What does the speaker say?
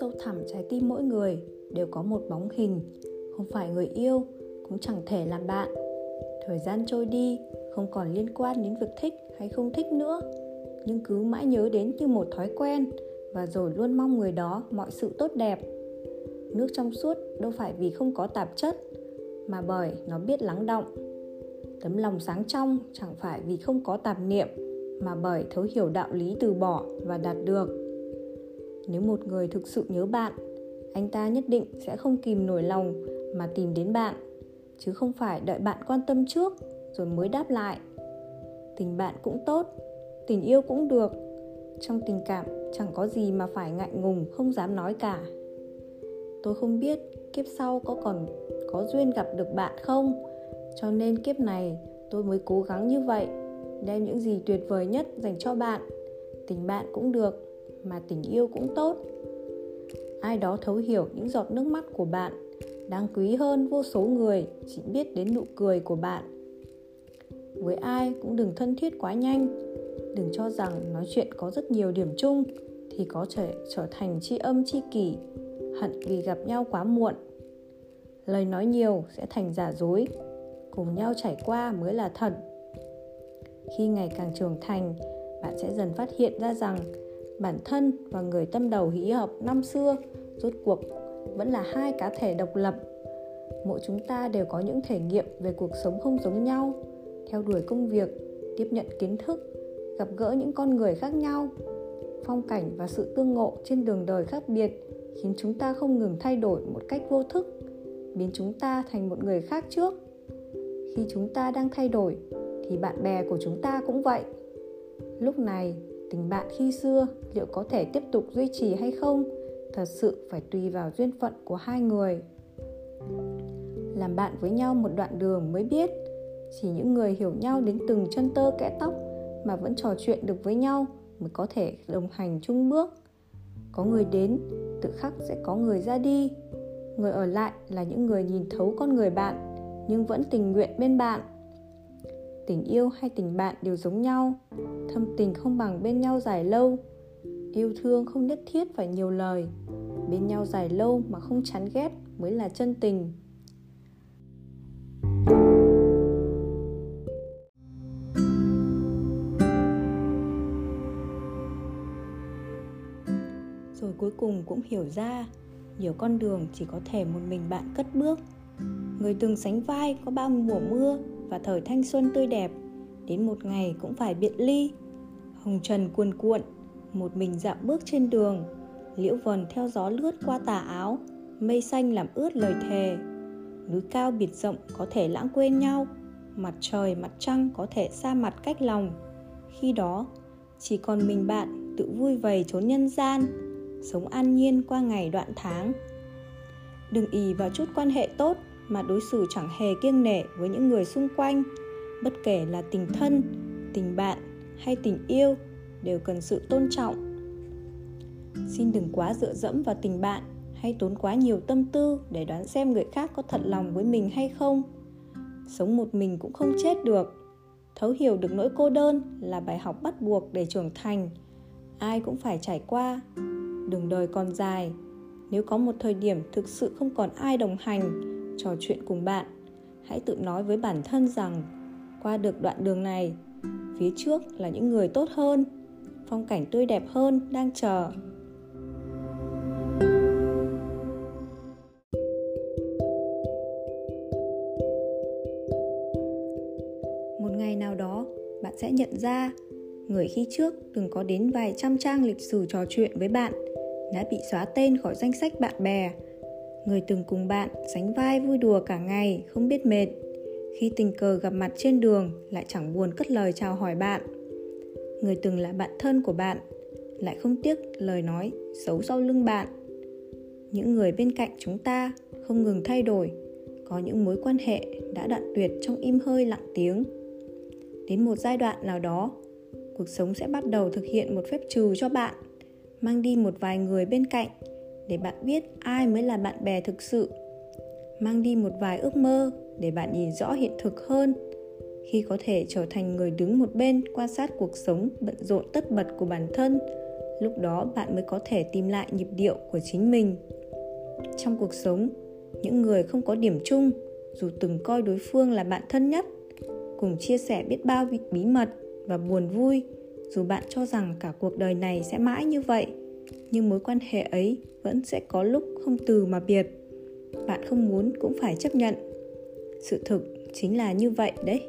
sâu thẳm trái tim mỗi người đều có một bóng hình. Không phải người yêu cũng chẳng thể làm bạn. Thời gian trôi đi, không còn liên quan đến việc thích hay không thích nữa. Nhưng cứ mãi nhớ đến như một thói quen và rồi luôn mong người đó mọi sự tốt đẹp. Nước trong suốt đâu phải vì không có tạp chất, mà bởi nó biết lắng động. Tấm lòng sáng trong chẳng phải vì không có tạp niệm, mà bởi thấu hiểu đạo lý từ bỏ và đạt được nếu một người thực sự nhớ bạn, anh ta nhất định sẽ không kìm nổi lòng mà tìm đến bạn, chứ không phải đợi bạn quan tâm trước rồi mới đáp lại. Tình bạn cũng tốt, tình yêu cũng được. Trong tình cảm, chẳng có gì mà phải ngại ngùng, không dám nói cả. Tôi không biết kiếp sau có còn có duyên gặp được bạn không, cho nên kiếp này tôi mới cố gắng như vậy, đem những gì tuyệt vời nhất dành cho bạn. Tình bạn cũng được mà tình yêu cũng tốt. Ai đó thấu hiểu những giọt nước mắt của bạn, đáng quý hơn vô số người chỉ biết đến nụ cười của bạn. Với ai cũng đừng thân thiết quá nhanh. Đừng cho rằng nói chuyện có rất nhiều điểm chung thì có thể trở thành tri âm tri kỷ, hận vì gặp nhau quá muộn. Lời nói nhiều sẽ thành giả dối, cùng nhau trải qua mới là thật. Khi ngày càng trưởng thành, bạn sẽ dần phát hiện ra rằng bản thân và người tâm đầu hí hợp năm xưa. Rốt cuộc, vẫn là hai cá thể độc lập. Mỗi chúng ta đều có những thể nghiệm về cuộc sống không giống nhau. Theo đuổi công việc, tiếp nhận kiến thức, gặp gỡ những con người khác nhau. Phong cảnh và sự tương ngộ trên đường đời khác biệt khiến chúng ta không ngừng thay đổi một cách vô thức, biến chúng ta thành một người khác trước. Khi chúng ta đang thay đổi, thì bạn bè của chúng ta cũng vậy. Lúc này tình bạn khi xưa liệu có thể tiếp tục duy trì hay không? Thật sự phải tùy vào duyên phận của hai người. Làm bạn với nhau một đoạn đường mới biết. Chỉ những người hiểu nhau đến từng chân tơ kẽ tóc mà vẫn trò chuyện được với nhau mới có thể đồng hành chung bước. Có người đến, tự khắc sẽ có người ra đi. Người ở lại là những người nhìn thấu con người bạn, nhưng vẫn tình nguyện bên bạn tình yêu hay tình bạn đều giống nhau. Thâm tình không bằng bên nhau dài lâu. Yêu thương không nhất thiết phải nhiều lời. Bên nhau dài lâu mà không chán ghét mới là chân tình. Rồi cuối cùng cũng hiểu ra, nhiều con đường chỉ có thể một mình bạn cất bước. Người từng sánh vai có bao mùa mưa và thời thanh xuân tươi đẹp. Đến một ngày cũng phải biệt ly. Hồng trần cuồn cuộn, một mình dạo bước trên đường. Liễu vần theo gió lướt qua tà áo, mây xanh làm ướt lời thề. Núi cao biệt rộng có thể lãng quên nhau, mặt trời mặt trăng có thể xa mặt cách lòng. Khi đó, chỉ còn mình bạn tự vui vầy trốn nhân gian, sống an nhiên qua ngày đoạn tháng. Đừng ì vào chút quan hệ tốt mà đối xử chẳng hề kiêng nể với những người xung quanh. Bất kể là tình thân, tình bạn hay tình yêu, đều cần sự tôn trọng. Xin đừng quá dựa dẫm vào tình bạn hay tốn quá nhiều tâm tư để đoán xem người khác có thật lòng với mình hay không. Sống một mình cũng không chết được. Thấu hiểu được nỗi cô đơn là bài học bắt buộc để trưởng thành. Ai cũng phải trải qua. Đường đời còn dài. Nếu có một thời điểm thực sự không còn ai đồng hành trò chuyện cùng bạn. Hãy tự nói với bản thân rằng, qua được đoạn đường này, phía trước là những người tốt hơn, phong cảnh tươi đẹp hơn đang chờ. Một ngày nào đó, bạn sẽ nhận ra, người khi trước từng có đến vài trăm trang lịch sử trò chuyện với bạn, đã bị xóa tên khỏi danh sách bạn bè người từng cùng bạn sánh vai vui đùa cả ngày, không biết mệt. Khi tình cờ gặp mặt trên đường, lại chẳng buồn cất lời chào hỏi bạn. Người từng là bạn thân của bạn, lại không tiếc lời nói xấu sau lưng bạn. Những người bên cạnh chúng ta không ngừng thay đổi, có những mối quan hệ đã đoạn tuyệt trong im hơi lặng tiếng. Đến một giai đoạn nào đó, cuộc sống sẽ bắt đầu thực hiện một phép trừ cho bạn, mang đi một vài người bên cạnh để bạn biết ai mới là bạn bè thực sự. Mang đi một vài ước mơ để bạn nhìn rõ hiện thực hơn. Khi có thể trở thành người đứng một bên quan sát cuộc sống bận rộn tất bật của bản thân, lúc đó bạn mới có thể tìm lại nhịp điệu của chính mình. Trong cuộc sống, những người không có điểm chung, dù từng coi đối phương là bạn thân nhất, cùng chia sẻ biết bao bí mật và buồn vui, dù bạn cho rằng cả cuộc đời này sẽ mãi như vậy nhưng mối quan hệ ấy vẫn sẽ có lúc không từ mà biệt. Bạn không muốn cũng phải chấp nhận. Sự thực chính là như vậy đấy.